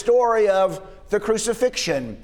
story of the crucifixion.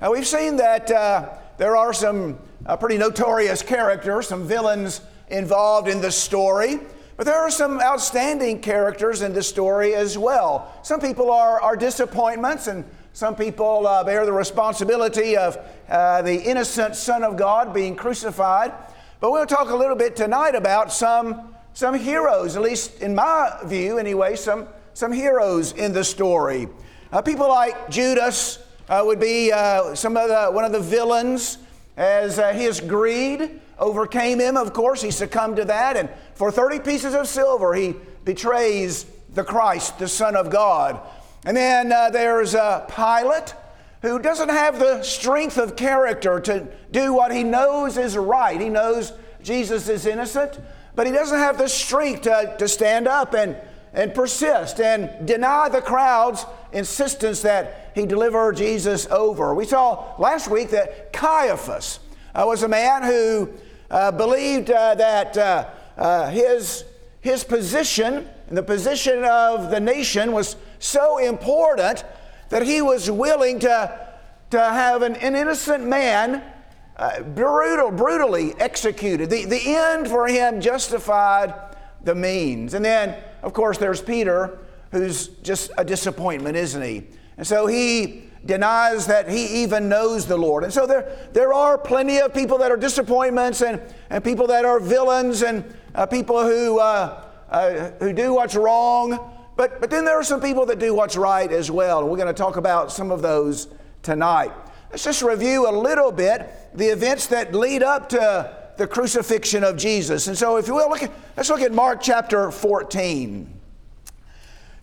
Now, we've seen that uh, there are some uh, pretty notorious characters, some villains involved in the story. But there are some outstanding characters in the story as well. Some people are, are disappointments, and some people uh, bear the responsibility of uh, the innocent Son of God being crucified. But we'll talk a little bit tonight about some, some heroes, at least in my view, anyway, some, some heroes in the story. Uh, people like Judas uh, would be uh, some of the, one of the villains as uh, his greed overcame him, of course. He succumbed to that. And for 30 pieces of silver, he betrays the Christ, the Son of God. And then uh, there's uh, Pilate, who doesn't have the strength of character to do what he knows is right. He knows Jesus is innocent, but he doesn't have the strength to, to stand up and, and persist and deny the crowd's insistence that he deliver Jesus over. We saw last week that Caiaphas uh, was a man who uh, believed uh, that uh, uh, his, his position and the position of the nation was so important that he was willing to, to have an, an innocent man uh, brutal, brutally executed. The, the end for him justified the means. And then, of course, there's Peter, who's just a disappointment, isn't he? And so he denies that he even knows the Lord. And so there, there are plenty of people that are disappointments and, and people that are villains and uh, people who, uh, uh, who do what's wrong. But, but then there are some people that do what's right as well. And we're going to talk about some of those tonight. Let's just review a little bit the events that lead up to the crucifixion of Jesus. And so, if you will, look at, let's look at Mark chapter 14.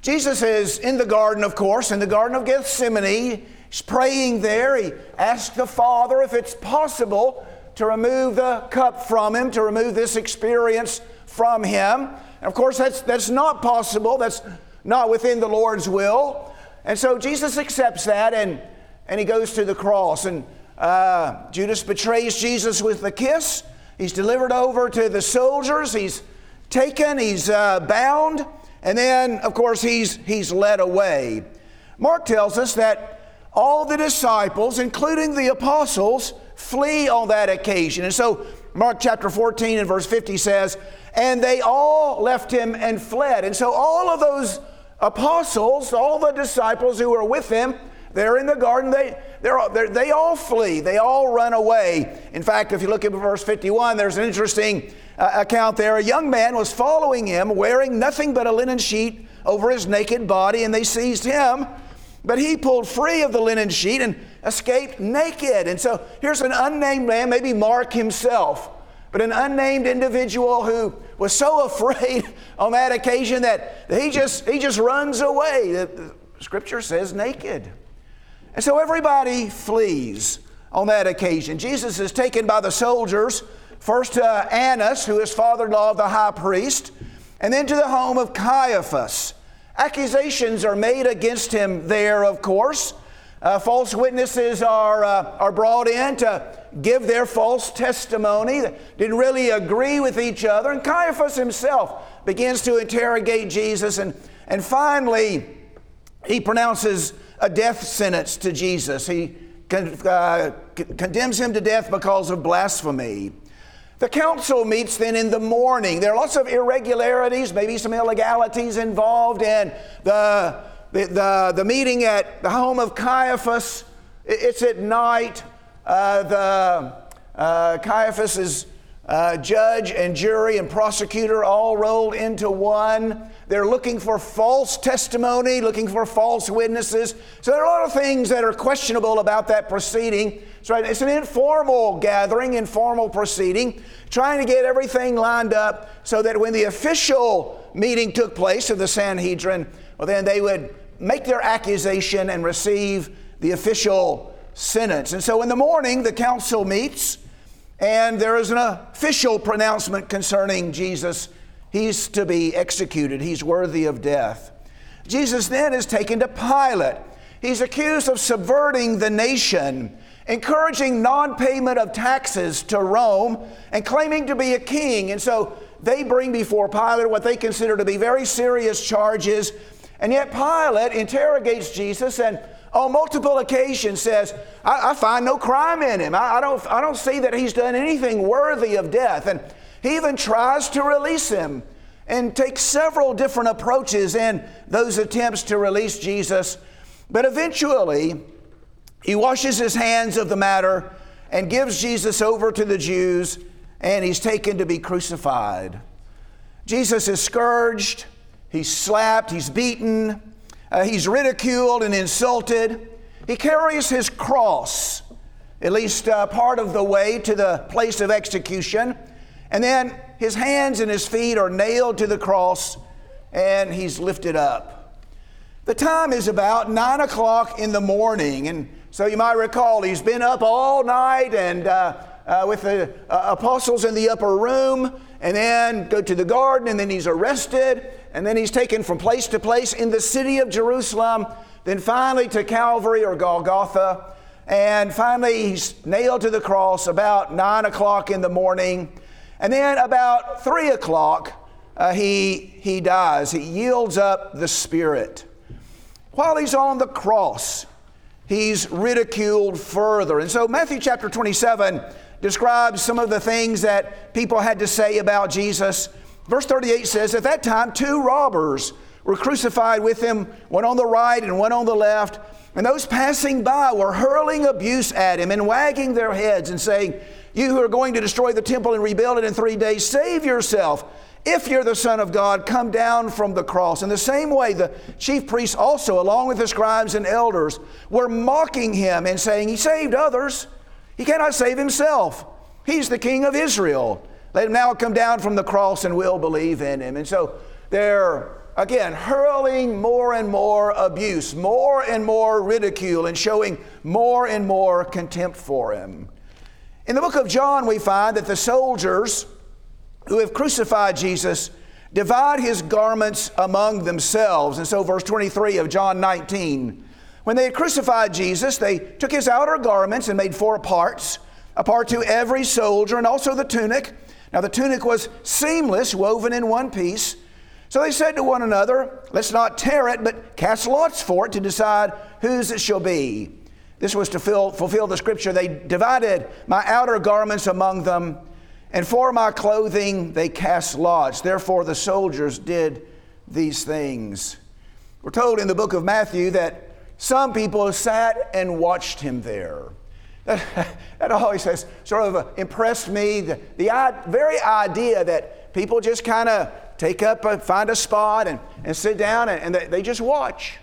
Jesus is in the garden, of course, in the Garden of Gethsemane. He's praying there. He asks the Father if it's possible to remove the cup from him, to remove this experience from him. And of course, that's, that's not possible. That's not within the Lord's will. And so Jesus accepts that and, and he goes to the cross. And uh, Judas betrays Jesus with a kiss. He's delivered over to the soldiers. He's taken, he's uh, bound. And then, of course, he's, he's led away. Mark tells us that all the disciples, including the apostles, flee on that occasion. And so, Mark chapter 14 and verse 50 says, And they all left him and fled. And so, all of those apostles, all the disciples who were with him, they're in the garden, they, they're, they're, they all flee, they all run away. In fact, if you look at verse 51, there's an interesting uh, account there. A young man was following him, wearing nothing but a linen sheet over his naked body, and they seized him. But he pulled free of the linen sheet and escaped naked. And so here's an unnamed man, maybe Mark himself, but an unnamed individual who was so afraid on that occasion that he just, he just runs away. The scripture says naked. And so everybody flees on that occasion. Jesus is taken by the soldiers First to Annas, who is father in law of the high priest, and then to the home of Caiaphas. Accusations are made against him there, of course. Uh, false witnesses are, uh, are brought in to give their false testimony. They didn't really agree with each other. And Caiaphas himself begins to interrogate Jesus. And, and finally, he pronounces a death sentence to Jesus. He con- uh, condemns him to death because of blasphemy. The council meets then in the morning. There are lots of irregularities, maybe some illegalities involved in the, the, the, the meeting at the home of Caiaphas. It's at night. Uh, the uh, Caiaphas is uh, judge and jury and prosecutor all rolled into one. They're looking for false testimony, looking for false witnesses. So there are a lot of things that are questionable about that proceeding. So it's an informal gathering, informal proceeding, trying to get everything lined up so that when the official meeting took place of the Sanhedrin, well, then they would make their accusation and receive the official sentence. And so in the morning, the council meets. And there is an official pronouncement concerning Jesus. He's to be executed, he's worthy of death. Jesus then is taken to Pilate. He's accused of subverting the nation, encouraging non payment of taxes to Rome, and claiming to be a king. And so they bring before Pilate what they consider to be very serious charges. And yet Pilate interrogates Jesus and on multiple occasions says, I, I find no crime in him. I, I, don't, I don't see that he's done anything worthy of death. And he even tries to release him and takes several different approaches in those attempts to release Jesus. But eventually, he washes his hands of the matter and gives Jesus over to the Jews, and he's taken to be crucified. Jesus is scourged, he's slapped, he's beaten, uh, he's ridiculed and insulted. He carries his cross, at least uh, part of the way to the place of execution. And then his hands and his feet are nailed to the cross and he's lifted up. The time is about nine o'clock in the morning. And so you might recall he's been up all night and uh, uh, with the uh, apostles in the upper room and then go to the garden and then he's arrested and then he's taken from place to place in the city of Jerusalem, then finally to Calvary or Golgotha, and finally he's nailed to the cross about nine o'clock in the morning. And then about three o'clock, uh, he, he dies. He yields up the Spirit. While he's on the cross, he's ridiculed further. And so, Matthew chapter 27 describes some of the things that people had to say about Jesus. Verse 38 says, At that time, two robbers were crucified with him, one on the right and one on the left. And those passing by were hurling abuse at him and wagging their heads and saying, You who are going to destroy the temple and rebuild it in three days, save yourself. If you're the Son of God, come down from the cross. In the same way, the chief priests also, along with the scribes and elders, were mocking him and saying, He saved others. He cannot save himself. He's the King of Israel. Let him now come down from the cross and we'll believe in him. And so they're, again, hurling more and more abuse, more and more ridicule, and showing more and more contempt for him. In the book of John, we find that the soldiers who have crucified Jesus divide his garments among themselves. And so, verse 23 of John 19 when they had crucified Jesus, they took his outer garments and made four parts a part to every soldier, and also the tunic now the tunic was seamless, woven in one piece. So they said to one another, Let's not tear it, but cast lots for it to decide whose it shall be. This was to fill, fulfill the scripture. They divided my outer garments among them, and for my clothing they cast lots. Therefore the soldiers did these things. We're told in the book of Matthew that some people sat and watched him there. That, always has sort of impressed me. The, the very idea that people just kind of take up, a, find a spot and, and sit down and, and they, they just watch.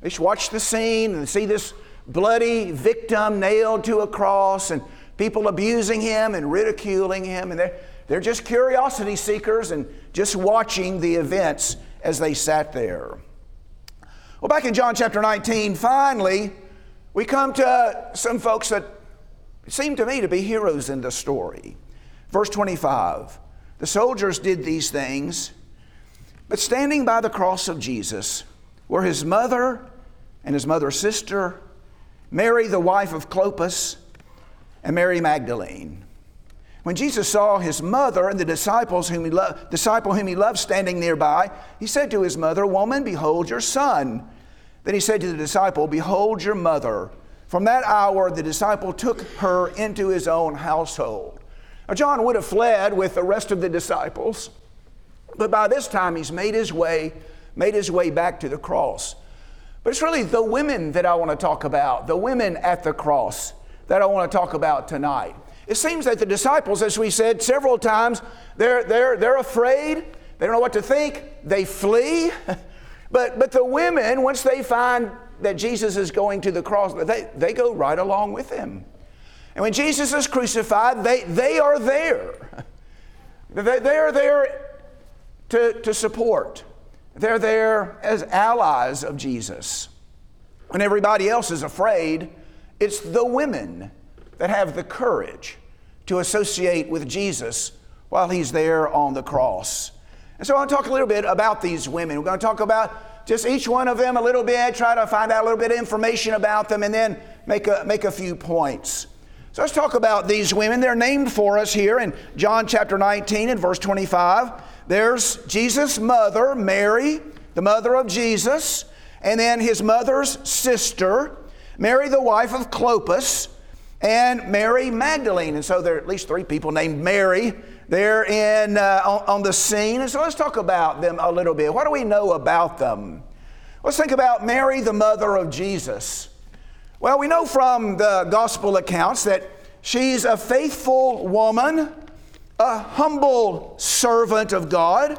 They just watch the scene and see this bloody victim nailed to a cross and people abusing him and ridiculing him. And they're, they're just curiosity seekers and just watching the events as they sat there. Well, back in John chapter 19, finally, we come to some folks that seem to me to be heroes in the story. Verse 25 The soldiers did these things, but standing by the cross of Jesus were his mother and his mother's sister, Mary, the wife of Clopas, and Mary Magdalene. When Jesus saw his mother and the disciples whom he disciple whom he loved standing nearby, he said to his mother, Woman, behold your son. Then he said to the disciple, Behold your mother. From that hour, the disciple took her into his own household. Now, John would have fled with the rest of the disciples, but by this time he's made his way, made his way back to the cross. But it's really the women that I want to talk about, the women at the cross that I want to talk about tonight. It seems that the disciples, as we said several times, they're, they're, they're afraid. They don't know what to think. They flee. but, but the women, once they find that Jesus is going to the cross, they, they go right along with him. And when Jesus is crucified, they, they are there. They, they are there to, to support. They're there as allies of Jesus. When everybody else is afraid, it's the women that have the courage to associate with Jesus while he's there on the cross. And so I want to talk a little bit about these women. We're going to talk about just each one of them a little bit, try to find out a little bit of information about them, and then make a, make a few points. So let's talk about these women. They're named for us here in John chapter 19 and verse 25. There's Jesus' mother, Mary, the mother of Jesus, and then his mother's sister, Mary, the wife of Clopas, and Mary Magdalene. And so there are at least three people named Mary there in, uh, on, on the scene. And so let's talk about them a little bit. What do we know about them? Let's think about Mary, the mother of Jesus. Well, we know from the gospel accounts that she's a faithful woman, a humble servant of God.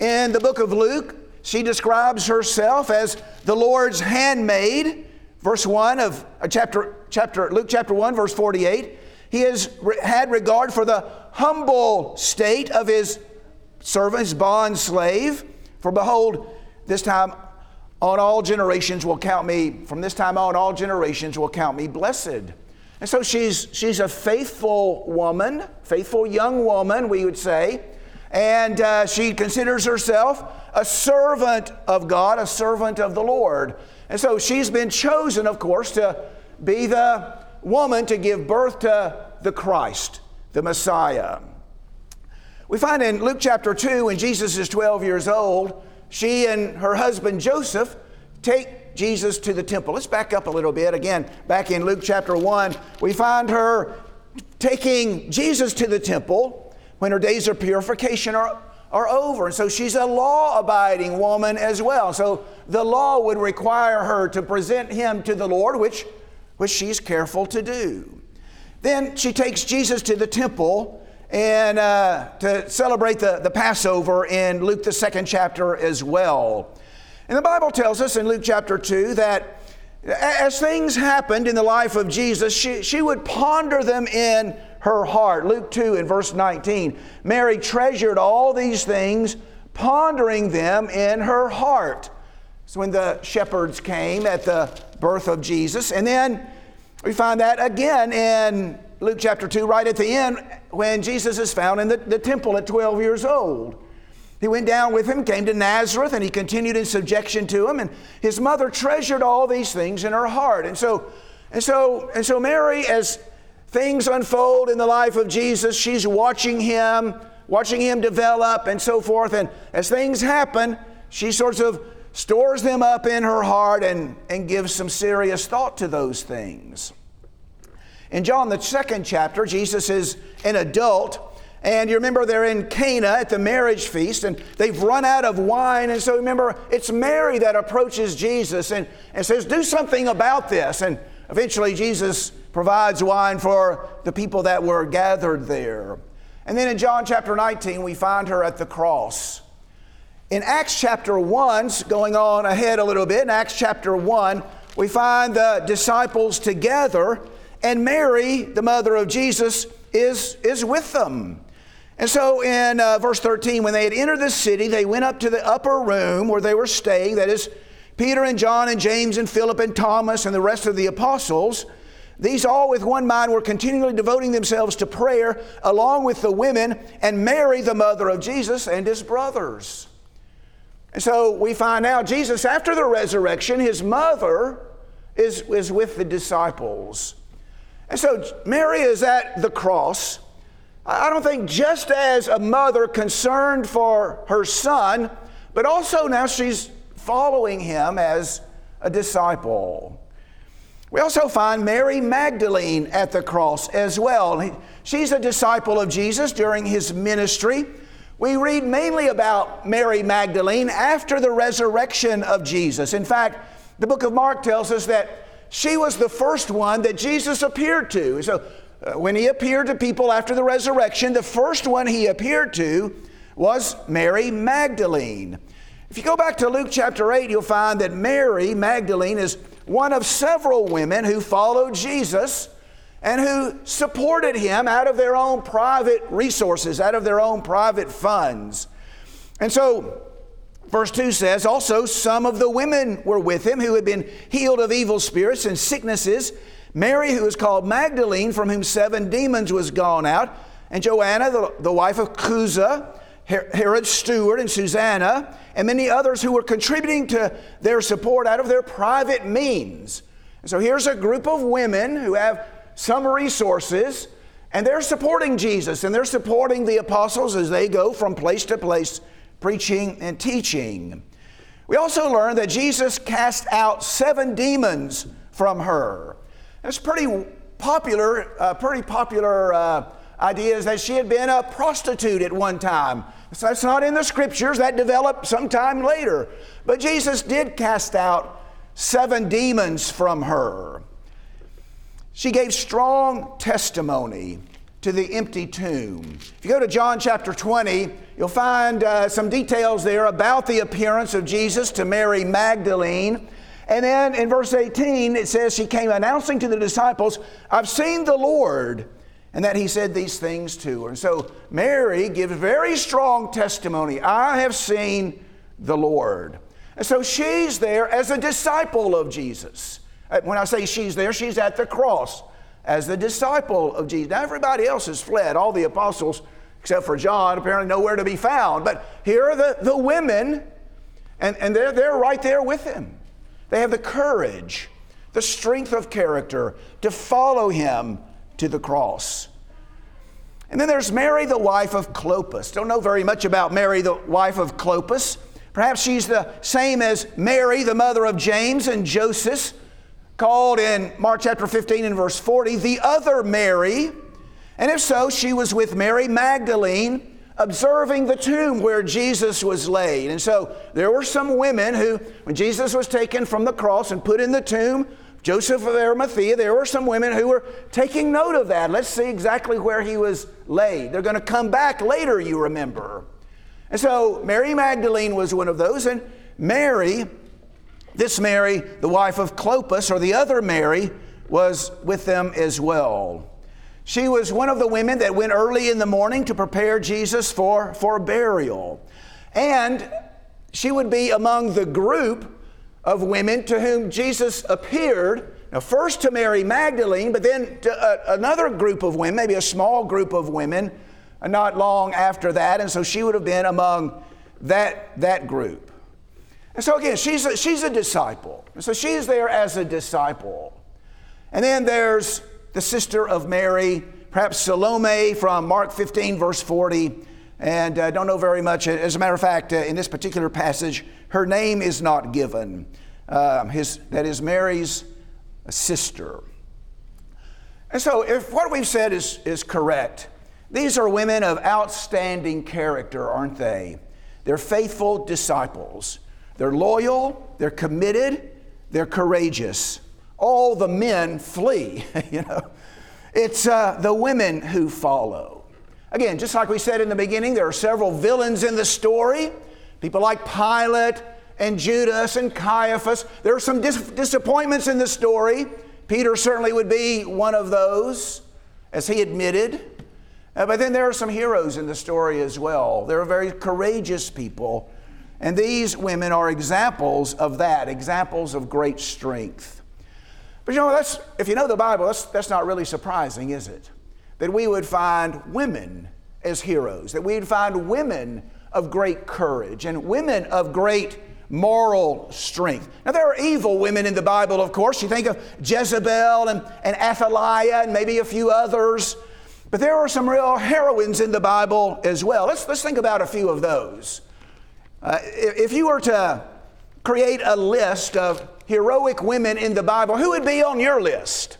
In the book of Luke, she describes herself as the Lord's handmaid. Verse 1 of uh, chapter, chapter, Luke chapter 1, verse 48. He has had regard for the humble state of his servant, his bond slave. For behold, this time on all generations will count me, from this time on, all generations will count me blessed. And so she's, she's a faithful woman, faithful young woman, we would say. And uh, she considers herself a servant of God, a servant of the Lord. And so she's been chosen, of course, to be the woman to give birth to the Christ, the Messiah. We find in Luke chapter 2, when Jesus is 12 years old, she and her husband Joseph take Jesus to the temple. Let's back up a little bit. Again, back in Luke chapter 1, we find her taking Jesus to the temple when her days of purification are are over. And so she's a law abiding woman as well. So the law would require her to present him to the Lord, which, which she's careful to do. Then she takes Jesus to the temple and uh, to celebrate the, the Passover in Luke, the second chapter, as well. And the Bible tells us in Luke chapter 2 that as things happened in the life of Jesus, she, she would ponder them in her heart. Luke 2 in verse 19. Mary treasured all these things, pondering them in her heart. So when the shepherds came at the birth of Jesus, and then we find that again in Luke chapter 2, right at the end, when Jesus is found in the, the temple at 12 years old. He went down with him, came to Nazareth, and he continued in subjection to him. And his mother treasured all these things in her heart. And so, and so, and so Mary, as things unfold in the life of Jesus, she's watching him, watching him develop, and so forth. And as things happen, she sort of stores them up in her heart and, and gives some serious thought to those things. In John, the second chapter, Jesus is an adult and you remember they're in Cana at the marriage feast and they've run out of wine. And so remember, it's Mary that approaches Jesus and, and says, Do something about this. And eventually, Jesus provides wine for the people that were gathered there. And then in John chapter 19, we find her at the cross. In Acts chapter 1, going on ahead a little bit, in Acts chapter 1, we find the disciples together, and Mary, the mother of Jesus, is, is with them. And so in uh, verse 13, when they had entered the city, they went up to the upper room where they were staying. That is, Peter and John and James and Philip and Thomas and the rest of the apostles. These all with one mind were continually devoting themselves to prayer, along with the women and Mary, the mother of Jesus, and his brothers. And so we find out Jesus, after the resurrection, his mother is, is with the disciples. And so Mary is at the cross. I don't think just as a mother concerned for her son, but also now she's following him as a disciple. We also find Mary Magdalene at the cross as well. She's a disciple of Jesus during his ministry. We read mainly about Mary Magdalene after the resurrection of Jesus. In fact, the book of Mark tells us that she was the first one that Jesus appeared to. So Uh, when he appeared to people after the resurrection, the first one he appeared to was Mary Magdalene. If you go back to Luke chapter 8, you'll find that Mary Magdalene is one of several women who followed Jesus and who supported him out of their own private resources, out of their own private funds. And so, verse 2 says, Also, some of the women were with him who had been healed of evil spirits and sicknesses Mary, who is called Magdalene, from whom seven demons was gone out, and Joanna, the, the wife of Chuza, Herod's steward, and Susanna, and many others who were contributing to their support out of their private means. And so here's a group of women who have some resources, and they're supporting Jesus, and they're supporting the apostles as they go from place to place preaching and teaching. We also learn that Jesus cast out seven demons from her. It's pretty popular, uh, pretty popular uh, idea is that she had been a prostitute at one time. So that's not in the scriptures, that developed sometime later. But Jesus did cast out seven demons from her. She gave strong testimony to the empty tomb. If you go to John chapter 20, you'll find uh, some details there about the appearance of Jesus to Mary Magdalene. And then in verse 18, it says, She came announcing to the disciples, I've seen the Lord, and that he said these things to her. And so Mary gives very strong testimony I have seen the Lord. And so she's there as a disciple of Jesus. Uh, when I say she's there, she's at the cross as the disciple of Jesus. Now, everybody else has fled. All the apostles, except for John, apparently nowhere to be found. But here are the, the women, and, and they're, they're right there with him. They have the courage, the strength of character to follow him to the cross. And then there's Mary, the wife of Clopas. Don't know very much about Mary, the wife of Clopas. Perhaps she's the same as Mary, the mother of James and Joseph called in Mark chapter 15 and verse 40 the other Mary. And if so, she was with Mary Magdalene observing the tomb where Jesus was laid. And so there were some women who, when Jesus was taken from the cross and put in the tomb, Joseph of Arimathea, there were some women who were taking note of that. Let's see exactly where he was laid. They're going to come back later, you remember. And so Mary Magdalene was one of those, and Mary this Mary, the wife of Clopas, or the other Mary, was with them as well. She was one of the women that went early in the morning to prepare Jesus for, for burial. And she would be among the group of women to whom Jesus appeared. Now, first to Mary Magdalene, but then to a, another group of women, maybe a small group of women, uh, not long after that. And so she would have been among that, that group. And so again, she's a, she's a disciple. And so she's there as a disciple. And then there's the sister of Mary, perhaps Salome from Mark 15, verse 40. And I uh, don't know very much. As a matter of fact, uh, in this particular passage, her name is not given. Uh, his, that is Mary's sister. And so, if what we've said is, is correct, these are women of outstanding character, aren't they? They're faithful disciples. They're loyal, they're committed, they're courageous. All the men flee, you know. It's uh, the women who follow. Again, just like we said in the beginning, there are several villains in the story. People like Pilate and Judas and Caiaphas. There are some dis- disappointments in the story. Peter certainly would be one of those, as he admitted. Uh, but then there are some heroes in the story as well. There are very courageous people and these women are examples of that, examples of great strength. But you know, that's, if you know the Bible, that's, that's not really surprising, is it? That we would find women as heroes, that we'd find women of great courage and women of great moral strength. Now, there are evil women in the Bible, of course. You think of Jezebel and, and Athaliah and maybe a few others. But there are some real heroines in the Bible as well. Let's, let's think about a few of those. Uh, if you were to create a list of heroic women in the Bible, who would be on your list?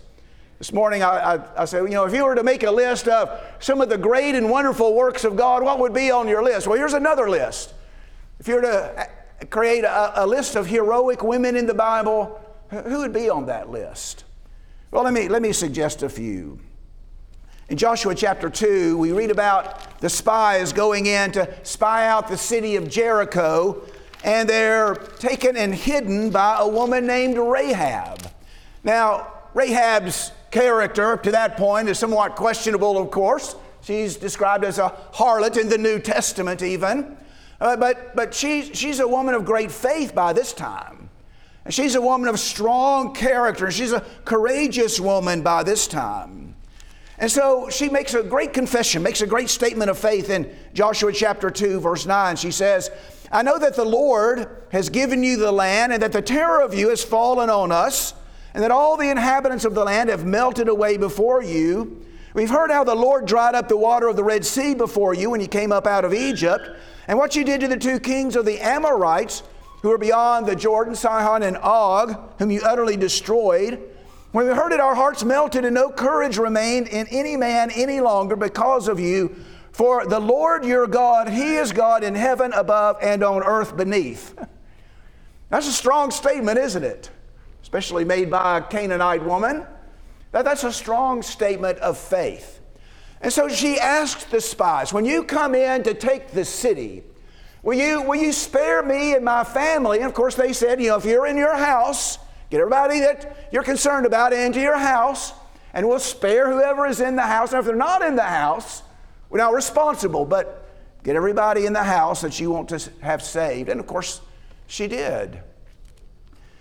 This morning I, I, I, said, you know, if you were to make a list of some of the great and wonderful works of God, what would be on your list? Well, here's another list. If you were to uh, create a, a list of heroic women in the Bible, who would be on that list? Well, let me, let me suggest a few. In Joshua chapter 2, we read about the spies going in to spy out the city of Jericho, and they're taken and hidden by a woman named Rahab. Now, Rahab's character up to that point is somewhat questionable, of course. She's described as a harlot in the New Testament, even. Uh, but but she, she's a woman of great faith by this time. And she's a woman of strong character. She's a courageous woman by this time. And so she makes a great confession, makes a great statement of faith in Joshua chapter 2, verse 9. She says, I know that the Lord has given you the land, and that the terror of you has fallen on us, and that all the inhabitants of the land have melted away before you. We've heard how the Lord dried up the water of the Red Sea before you when you came up out of Egypt, and what you did to the two kings of the Amorites, who were beyond the Jordan, Sihon and Og, whom you utterly destroyed. When we heard it, our hearts melted, and no courage remained in any man any longer because of you. For the Lord your God, He is God in heaven above and on earth beneath. That's a strong statement, isn't it? Especially made by a Canaanite woman. That, that's a strong statement of faith. And so she asked the spies, When you come in to take the city, will you, will you spare me and my family? And of course, they said, You know, if you're in your house, Get everybody that you're concerned about into your house, and we'll spare whoever is in the house. Now, if they're not in the house, we're not responsible, but get everybody in the house that you want to have saved. And of course, she did.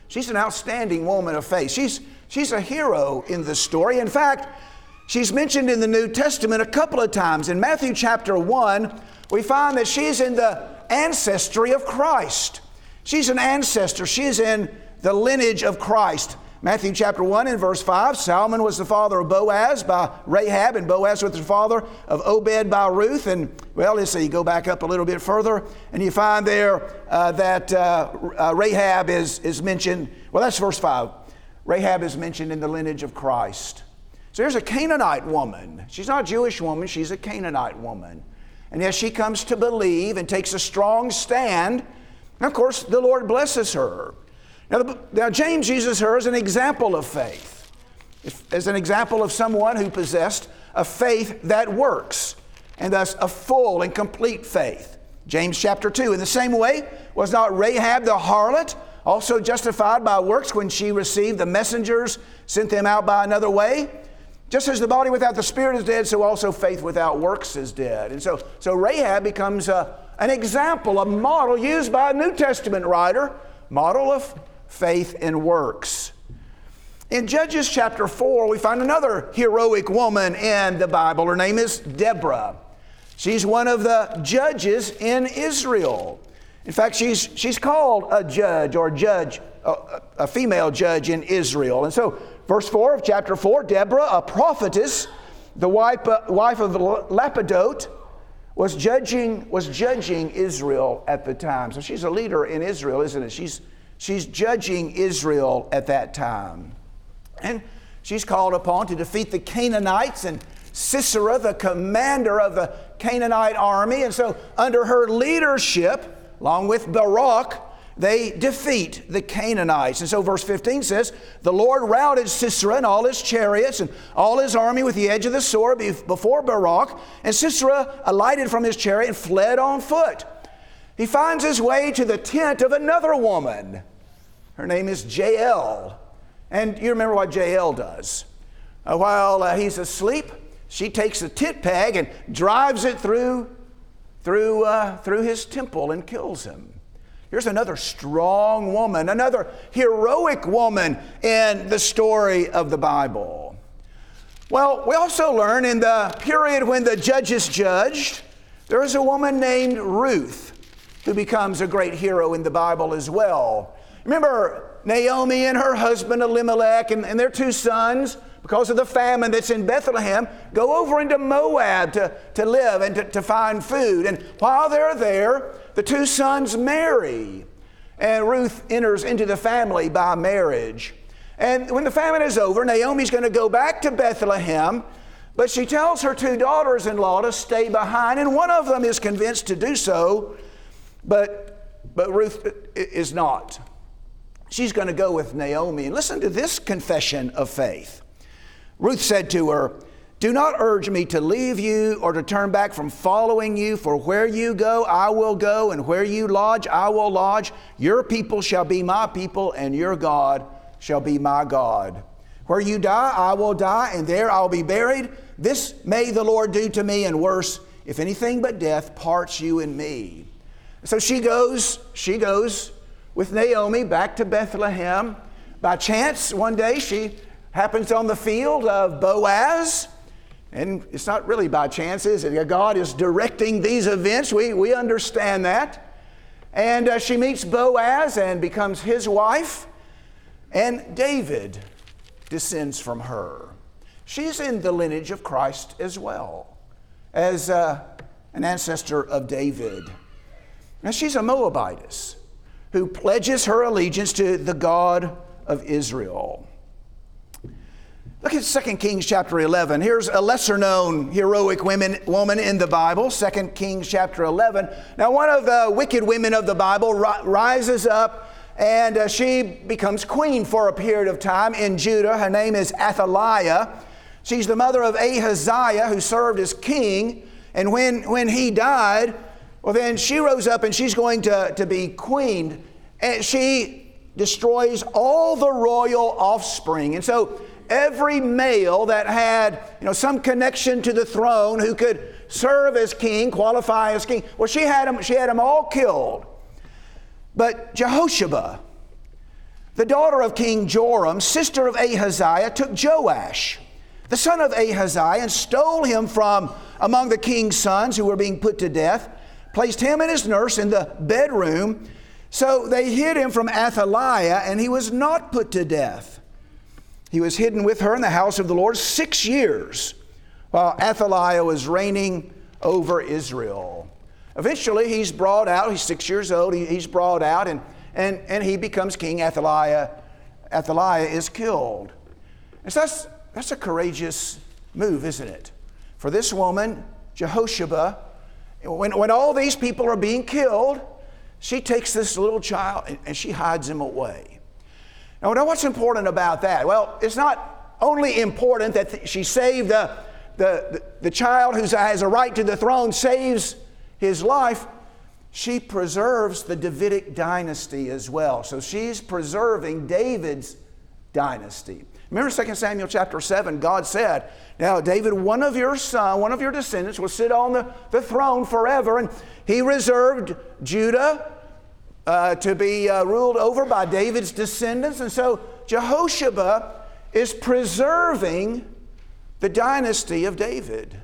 She's an outstanding woman of faith. She's, she's a hero in this story. In fact, she's mentioned in the New Testament a couple of times. In Matthew chapter 1, we find that she's in the ancestry of Christ. She's an ancestor. She's in the lineage of Christ. Matthew chapter 1 and verse 5 Salmon was the father of Boaz by Rahab, and Boaz was the father of Obed by Ruth. And well, let's see, you go back up a little bit further, and you find there uh, that uh, uh, Rahab is, is mentioned. Well, that's verse 5. Rahab is mentioned in the lineage of Christ. So here's a Canaanite woman. She's not a Jewish woman, she's a Canaanite woman. And yes, she comes to believe and takes a strong stand. And of course, the Lord blesses her. Now, now James uses her as an example of faith, as an example of someone who possessed a faith that works, and thus a full and complete faith. James chapter 2. In the same way, was not Rahab the harlot also justified by works when she received the messengers, sent them out by another way? Just as the body without the spirit is dead, so also faith without works is dead. And so, so Rahab becomes a, an example, a model used by a New Testament writer, model of faith and works. In Judges chapter 4, we find another heroic woman in the Bible. Her name is Deborah. She's one of the judges in Israel. In fact, she's, she's called a judge or judge, a, a female judge in Israel. And so, verse 4 of chapter 4 Deborah, a prophetess, the wife, uh, wife of Lapidoth, was judging, was judging Israel at the time. So she's a leader in Israel, isn't it? She's, She's judging Israel at that time. And she's called upon to defeat the Canaanites and Sisera, the commander of the Canaanite army. And so, under her leadership, along with Barak, they defeat the Canaanites. And so, verse 15 says, The Lord routed Sisera and all his chariots and all his army with the edge of the sword before Barak. And Sisera alighted from his chariot and fled on foot. He finds his way to the tent of another woman her name is Jael. And you remember what Jael does. Uh, while uh, he's asleep, she takes a tit peg and drives it through, through, uh, through his temple and kills him. Here's another strong woman, another heroic woman in the story of the Bible. Well, we also learn in the period when the judges judged, there is a woman named Ruth who becomes a great hero in the Bible as well. Remember Naomi and her husband Elimelech and, and their two sons, because of the famine that's in Bethlehem, go over into Moab to, to live and to, to find food. And while they're there, the two sons marry. And Ruth enters into the family by marriage. And when the famine is over, Naomi's going to go back to Bethlehem, but she tells her two daughters in law to stay behind, and one of them is convinced to do so, but, but Ruth is not she's going to go with Naomi. And listen to this confession of faith. Ruth said to her, Do not urge me to leave you or to turn back from following you, for where you go, I will go, and where you lodge, I will lodge. Your people shall be my people, and your God shall be my God. Where you die, I will die, and there I'll be buried. This may the Lord do to me, and worse, if anything but death parts you and me. So she goes, she goes with Naomi back to Bethlehem. By chance, one day she happens on the field of Boaz. And it's not really by chance, is it? God is directing these events. We, we understand that. And uh, she meets Boaz and becomes his wife. And David descends from her. She's in the lineage of Christ as well, as uh, an ancestor of David. Now, she's a Moabitess. Who pledges her allegiance to the God of Israel. Look at 2 Kings chapter 11. Here's a lesser known heroic women, woman in the Bible, 2 Kings chapter 11. Now, one of the wicked women of the Bible rises up and uh, she becomes queen for a period of time in Judah. Her name is Athaliah. She's the mother of Ahaziah, who served as king. And when, when he died, well, then she rose up and she's going to, to be queen. And she destroys all the royal offspring. And so every male that had you know, some connection to the throne who could serve as king, qualify as king, well, she had them, she had them all killed. But Jehosheba, the daughter of King Joram, sister of Ahaziah, took Joash, the son of Ahaziah, and stole him from among the king's sons who were being put to death, placed him and his nurse in the bedroom. So they hid him from Athaliah, and he was not put to death. He was hidden with her in the house of the Lord six years while Athaliah was reigning over Israel. Eventually, he's brought out. He's six years old. He, he's brought out, and, and, and he becomes king. Athaliah, Athaliah is killed. And so that's, that's a courageous move, isn't it? For this woman, Jehosheba, when, when all these people are being killed, she takes this little child and, and she hides him away. Now, what's important about that? Well, it's not only important that she saved the, the, the, the child who has a right to the throne, saves his life, she preserves the Davidic dynasty as well. So she's preserving David's dynasty. Remember 2 Samuel chapter 7, God said, Now, David, one of your son, one of your descendants will sit on the, the throne forever. And he reserved Judah uh, to be uh, ruled over by David's descendants. And so Jehosheba is preserving the dynasty of David.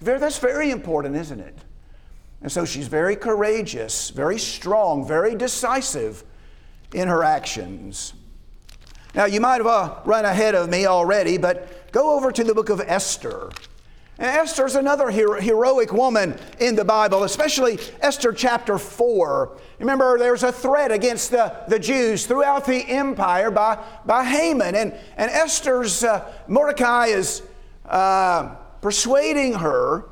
That's very important, isn't it? And so she's very courageous, very strong, very decisive in her actions. Now, you might have uh, run ahead of me already, but go over to the book of Esther. And Esther's another hero- heroic woman in the Bible, especially Esther chapter 4. Remember, there's a threat against the, the Jews throughout the empire by, by Haman. And, and Esther's, uh, Mordecai is uh, persuading her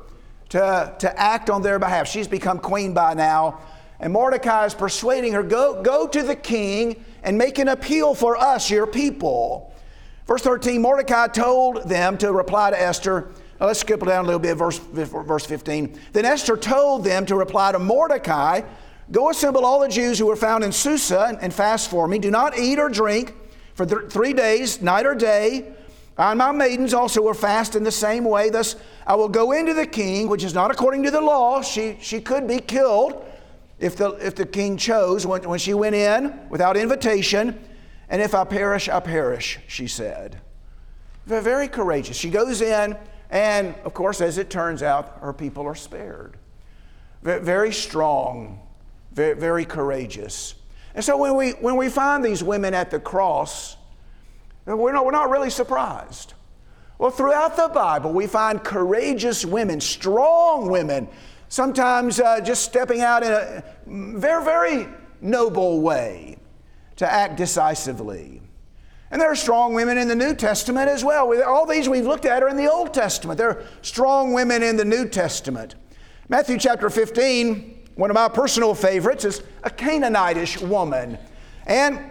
to, to act on their behalf. She's become queen by now. And Mordecai is persuading her, go, go to the king and make an appeal for us, your people. Verse 13 Mordecai told them to reply to Esther. Let's skip down a little bit, verse, verse 15. Then Esther told them to reply to Mordecai Go assemble all the Jews who were found in Susa and fast for me. Do not eat or drink for th- three days, night or day. And my maidens also were fast in the same way. Thus I will go into the king, which is not according to the law. She, she could be killed if the, if the king chose when, when she went in without invitation. And if I perish, I perish, she said. Very courageous. She goes in, and of course, as it turns out, her people are spared. Very strong, very, very courageous. And so when we, when we find these women at the cross, we're not, we're not really surprised. Well, throughout the Bible, we find courageous women, strong women, sometimes uh, just stepping out in a very, very noble way to act decisively. And there are strong women in the New Testament as well. All these we've looked at are in the Old Testament. There are strong women in the New Testament. Matthew chapter 15, one of my personal favorites, is a Canaanitish woman. And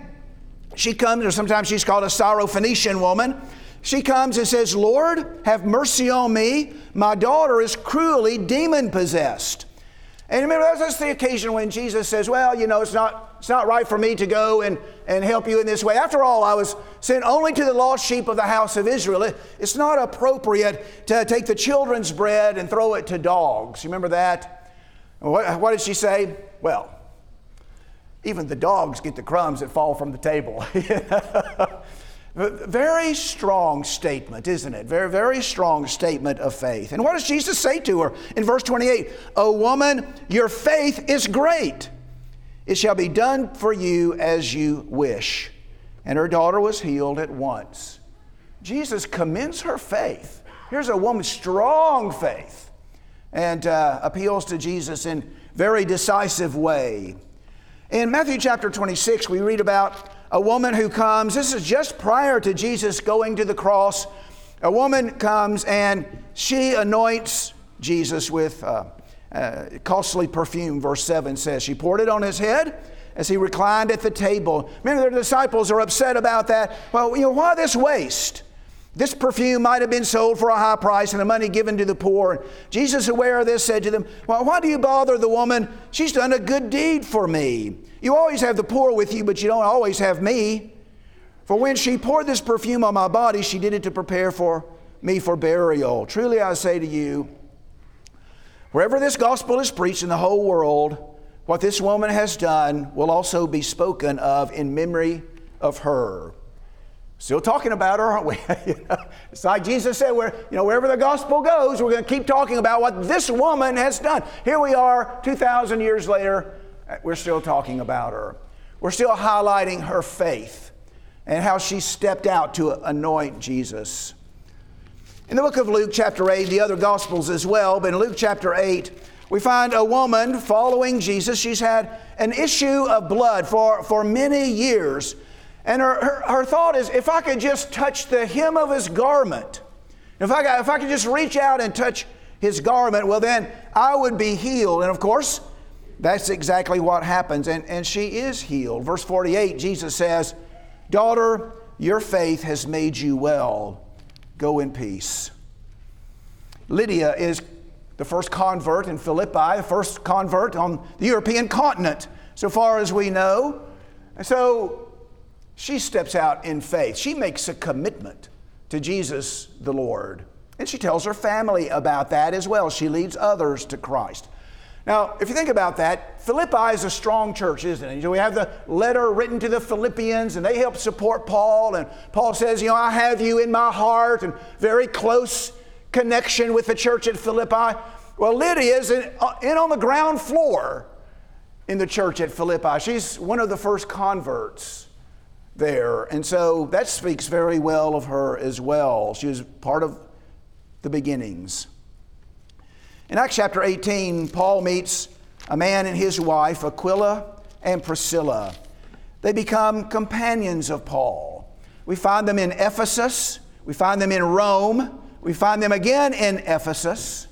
she comes, or sometimes she's called a Syrophoenician woman. She comes and says, Lord, have mercy on me. My daughter is cruelly demon possessed. And remember, that's the occasion when Jesus says, Well, you know, it's not, it's not right for me to go and, and help you in this way. After all, I was sent only to the lost sheep of the house of Israel. It, it's not appropriate to take the children's bread and throw it to dogs. You remember that? What, what did she say? Well, even the dogs get the crumbs that fall from the table. very strong statement, isn't it? Very, very strong statement of faith. And what does Jesus say to her in verse 28? O woman, your faith is great. It shall be done for you as you wish. And her daughter was healed at once. Jesus commends her faith. Here's a woman, strong faith, and uh, appeals to Jesus in very decisive way. In Matthew chapter 26, we read about a woman who comes. This is just prior to Jesus going to the cross. A woman comes and she anoints Jesus with uh, uh, costly perfume, verse 7 says. She poured it on his head as he reclined at the table. Many of the disciples are upset about that. Well, you know, why this waste? This perfume might have been sold for a high price and the money given to the poor. Jesus, aware of this, said to them, Well, why do you bother the woman? She's done a good deed for me. You always have the poor with you, but you don't always have me. For when she poured this perfume on my body, she did it to prepare for me for burial. Truly I say to you, wherever this gospel is preached in the whole world, what this woman has done will also be spoken of in memory of her. Still talking about her, aren't we? it's like Jesus said, where, you know, wherever the gospel goes, we're going to keep talking about what this woman has done. Here we are, 2,000 years later, Uh, we're still talking about her. We're still highlighting her faith and how she stepped out to anoint Jesus. In the book of Luke, chapter 8, the other gospels as well, but in Luke chapter 8, we find a woman following Jesus. She's had an issue of blood for, for many years. And her, her, her, thought is if I could just touch the hem of his garment, if I, if I could just reach out and touch his garment, well, then I would be healed. And of course, that's exactly what happens. And, and she is healed. Verse 48, Jesus says, Daughter, your faith has made you well. Go in peace. Lydia is the first convert in Philippi, the first convert on the European continent, so far as we know. And so she steps out in faith. She makes a commitment to Jesus the Lord. And she tells her family about that as well. She leads others to Christ. Now, if you think about that, Philippi is a strong church, isn't it? We have the letter written to the Philippians, and they help support Paul. And Paul says, You know, I have you in my heart, and very close connection with the church at Philippi. Well, Lydia is in, uh, in on the ground floor in the church at Philippi. She's one of the first converts there. And so that speaks very well of her as well. She was part of the beginnings. In Acts chapter 18, Paul meets a man and his wife, Aquila and Priscilla. They become companions of Paul. We find them in Ephesus, we find them in Rome, we find them again in Ephesus.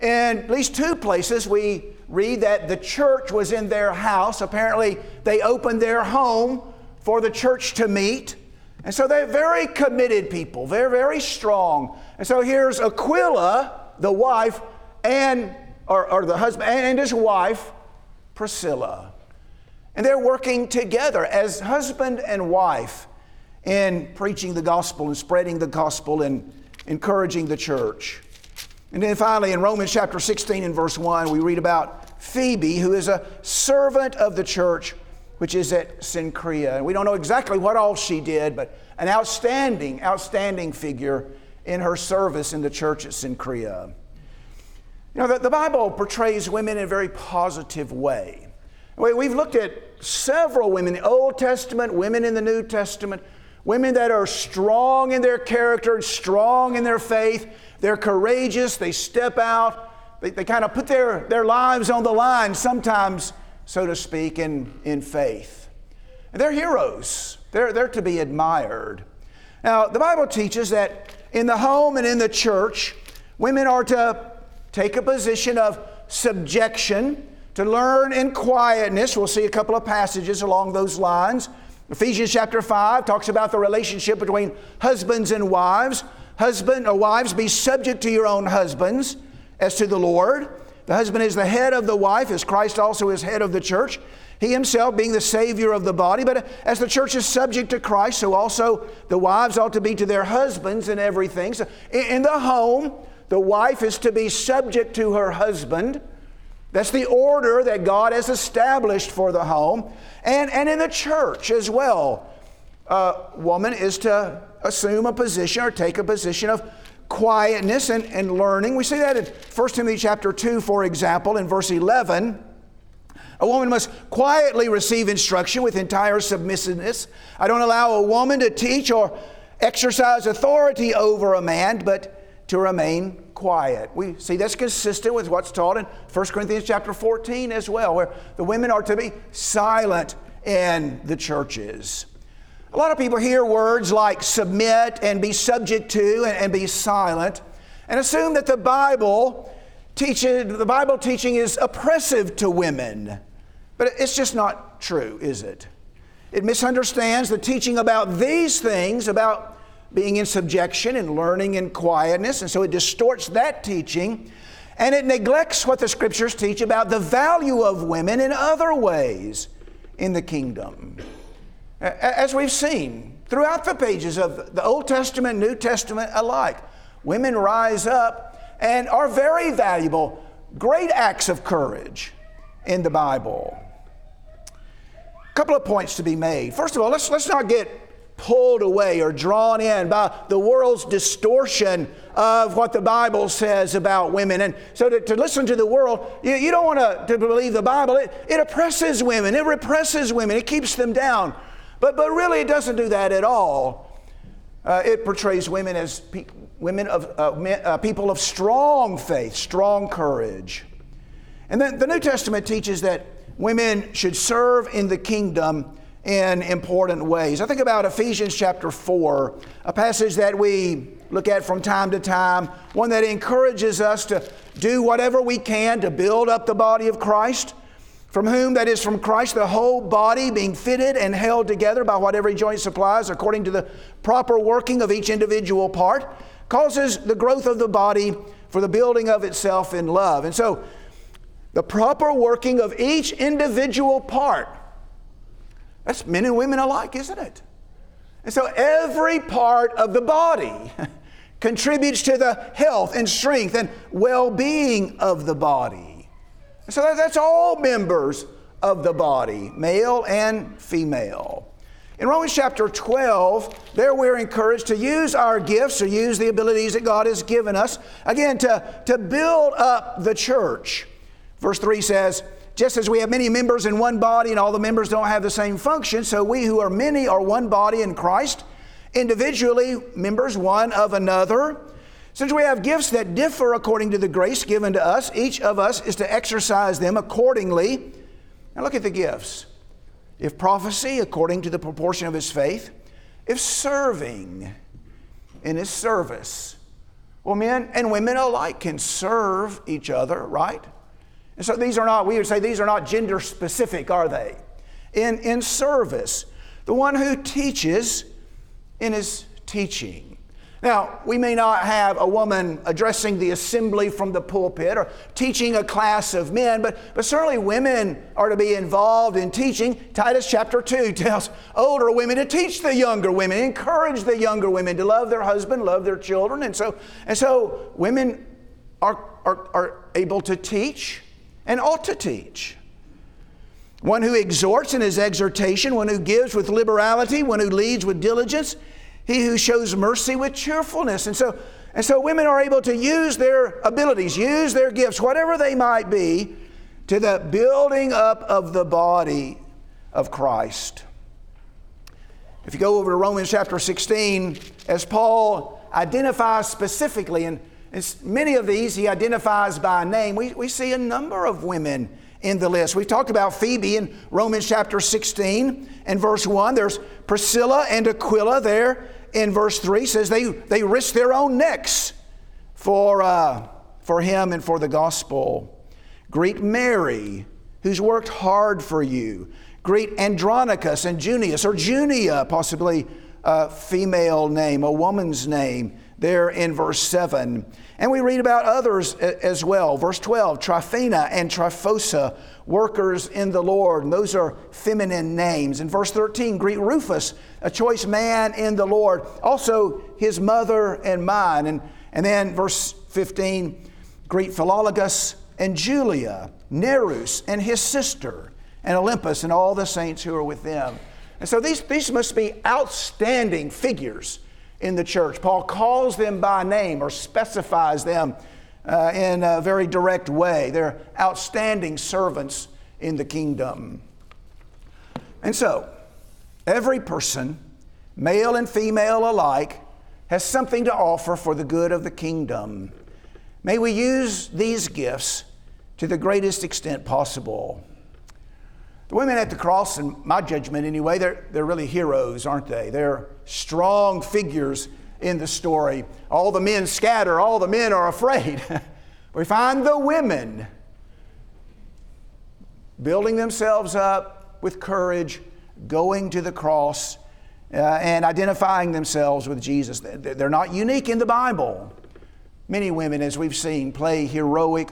In at least two places, we read that the church was in their house. Apparently, they opened their home for the church to meet. And so they're very committed people. They're very strong. And so here's Aquila, the wife, and or, or the husband and his wife, Priscilla. And they're working together as husband and wife in preaching the gospel and spreading the gospel and encouraging the church. And then finally, in Romans chapter 16 and verse 1, we read about Phoebe, who is a servant of the church which is at Cenchrea. And we don't know exactly what all she did, but an outstanding, outstanding figure in her service in the church at Cenchrea. You know, the, the Bible portrays women in a very positive way. We've looked at several women, the Old Testament, women in the New Testament, women that are strong in their character and strong in their faith. They're courageous, they step out, they, they kind of put their, their lives on the line sometimes so to speak, in, in faith. And they're heroes, they're, they're to be admired. Now, the Bible teaches that in the home and in the church, women are to take a position of subjection, to learn in quietness. We'll see a couple of passages along those lines. Ephesians chapter 5 talks about the relationship between husbands and wives. Husband or wives, be subject to your own husbands as to the Lord. The husband is the head of the wife, as Christ also is head of the church. He himself being the Savior of the body. But uh, as the church is subject to Christ, so also the wives ought to be to their husbands in everything. So in the home, the wife is to be subject to her husband. That's the order that God has established for the home. And, and in the church as well, a woman is to assume a position or take a position of quietness and, and learning. We see that in 1 Timothy chapter 2, for example, in verse 11. A woman must quietly receive instruction with entire submissiveness. I don't allow a woman to teach or exercise authority over a man, but to remain quiet. We see that's consistent with what's taught in 1 Corinthians chapter 14 as well, where the women are to be silent in the churches. A lot of people hear words like submit and be subject to and, and be silent and assume that the Bible teaches the Bible teaching is oppressive to women. But it's just not true, is it? It misunderstands the teaching about these things, about being in subjection and learning in quietness, and so it distorts that teaching. And it neglects what the scriptures teach about the value of women in other ways in the kingdom. As we've seen throughout the pages of the Old Testament, New Testament alike, women rise up and are very valuable, great acts of courage in the Bible. A couple of points to be made. First of all, let's, let's not get pulled away or drawn in by the world's distortion of what the Bible says about women. And so to, to listen to the world, you, you don't want to, believe the Bible. It, it oppresses women, it represses women, it keeps them down. But, but really, it doesn't do that at all. Uh, it portrays women as pe- women of uh, men, uh, people of strong faith, strong courage. And then the New Testament teaches that women should serve in the kingdom in important ways. I think about Ephesians chapter 4, a passage that we look at from time to time, one that encourages us to do whatever we can to build up the body of Christ from whom, that is, from Christ, the whole body being fitted and held together by what every joint supplies, according to the proper working of each individual part, causes the growth of the body for the building of itself in love. And so, the proper working of each individual part, that's men and women alike, isn't it? And so, every part of the body contributes to the health and strength and well being of the body. So that's all members of the body, male and female. In Romans chapter 12, there we're encouraged to use our gifts or use the abilities that God has given us, again, to, to build up the church. Verse 3 says, just as we have many members in one body and all the members don't have the same function, so we who are many are one body in Christ, individually members one of another. Since we have gifts that differ according to the grace given to us, each of us is to exercise them accordingly. Now look at the gifts. If prophecy, according to the proportion of his faith, if serving in his service. Well, men and women alike can serve each other, right? And so these are not, we would say these are not gender specific, are they? In, in service. The one who teaches in his teaching. Now, we may not have a woman addressing the assembly from the pulpit or teaching a class of men, but, but certainly women are to be involved in teaching. Titus chapter 2 tells older women to teach the younger women, encourage the younger women to love their husband, love their children. And so, and so women are, are, are able to teach and ought to teach. One who exhorts in his exhortation, one who gives with liberality, one who leads with diligence he who shows mercy with cheerfulness. And so, and so women are able to use their abilities, use their gifts, whatever they might be, to the building up of the body of Christ. If you go over to Romans chapter 16, as Paul identifies specifically, and many of these he identifies by name, we, we see a number of women in the list. We talked about Phoebe in Romans chapter 16 and verse 1. There's Priscilla and Aquila there in verse 3 says they, they risked their own necks for, uh, for him and for the gospel. Greet Mary, who's worked hard for you. Greet Andronicus and Junias, or Junia, possibly a female name, a woman's name, there in verse 7. And we read about others as well. Verse 12, Tryphena and Tryphosa, workers in the Lord. And those are feminine names. In verse 13, greet Rufus, a choice man in the Lord. Also his mother and mine. And, and then verse 15, greet Philologus and Julia, Nereus and his sister, and Olympas and all the saints who are with them. And so these, these must be outstanding figures in the church. Paul calls them by name or specifies them uh, in a very direct way. They're outstanding servants in the kingdom. And so, every person, male and female alike, has something to offer for the good of the kingdom. May we use these gifts to the greatest extent possible. The women at the cross, in my judgment anyway, they're, they're really heroes, aren't they? They're strong figures in the story. All the men scatter, all the men are afraid. we find the women building themselves up with courage, going to the cross, uh, and identifying themselves with Jesus. They're not unique in the Bible. Many women, as we've seen, play heroic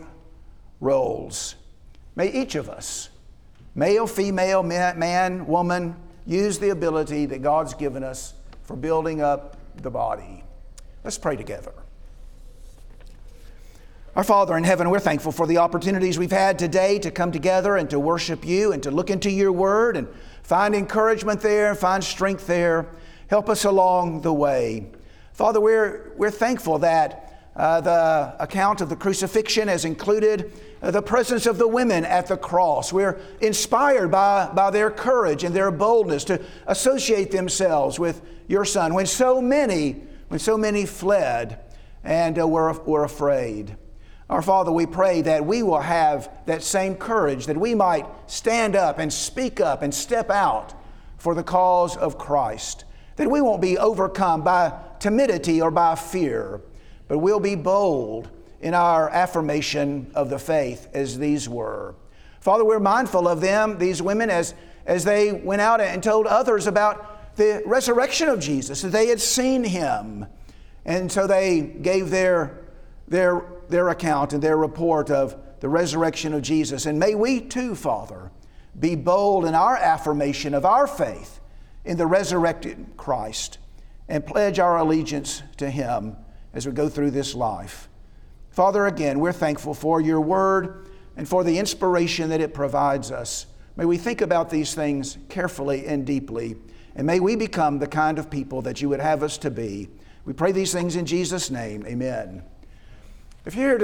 roles. May each of us male, female, man, woman, use the ability that God's given us for building up the body. Let's pray together. Our Father in heaven, we're thankful for the opportunities we've had today to come together and to worship you and to look into your word and find encouragement there, and find strength there. Help us along the way. Father, we're, we're thankful that uh, the account of the crucifixion has included uh, the presence of the women at the cross. We're inspired by, by their courage and their boldness to associate themselves with your Son when so many, when so many fled and uh, were, were afraid. Our Father, we pray that we will have that same courage, that we might stand up and speak up and step out for the cause of Christ, that we won't be overcome by timidity or by fear, but we'll be bold in our affirmation of the faith as these were. Father, we're mindful of them, these women, as, as they went out and told others about the resurrection of Jesus, that they had seen him. And so they gave their, their, their account and their report of the resurrection of Jesus. And may we too, Father, be bold in our affirmation of our faith in the resurrected Christ and pledge our allegiance to him as we go through this life. Father, again, we're thankful for your word and for the inspiration that it provides us. May we think about these things carefully and deeply, and may we become the kind of people that you would have us to be. We pray these things in Jesus' name. Amen. If you're